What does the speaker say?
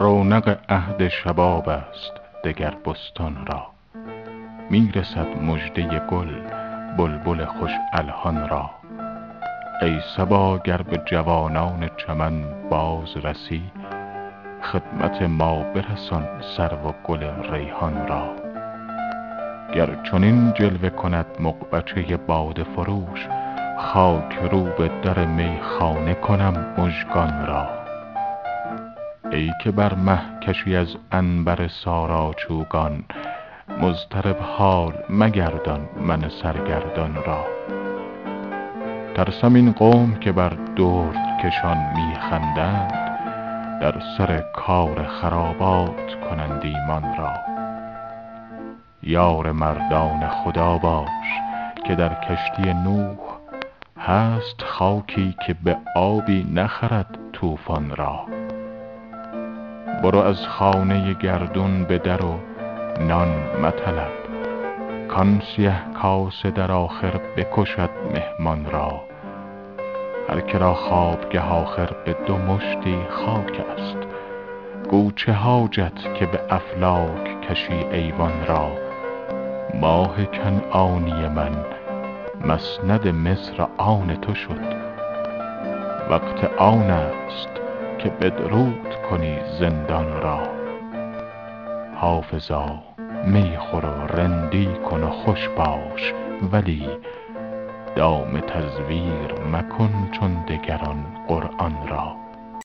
رونق عهد شباب است دگر بستان را. می رسد مژده گل بلبل خوش الحان را. ای صبا گر به جوانان چمن باز رسی خدمت ما برسان سرو و گل ریحان را. گر چنین جلوه کند مغبچه باده فروش خاک رو به در میخانه کنم مژگان را. ای که بر مه کشی از عنبر سارا چوگان مضطرب حال مگردان من سرگردان را. ترسم این قوم که بر دردکشان می خندند در سر کار خرابات کنند ایمان را. یار مردان خدا باش که در کشتی نوح هست خاکی که به آبی نخرد طوفان را. برو از خانه گردون به در و نان مطلب. کان سیه کاسه در آخر بکشد مهمان را. هر که را خوابگه آخر به دو مشتی خاک است. گو چه حاجت که به افلاک کشی ایوان را. ماه کنعانی من مسند مصر آن تو شد. وقت آن است که بدرود کنی زندان را. حافظا می خور و رندی کن و خوش باش ولی دام تزویر مکن چون دگران قرآن را.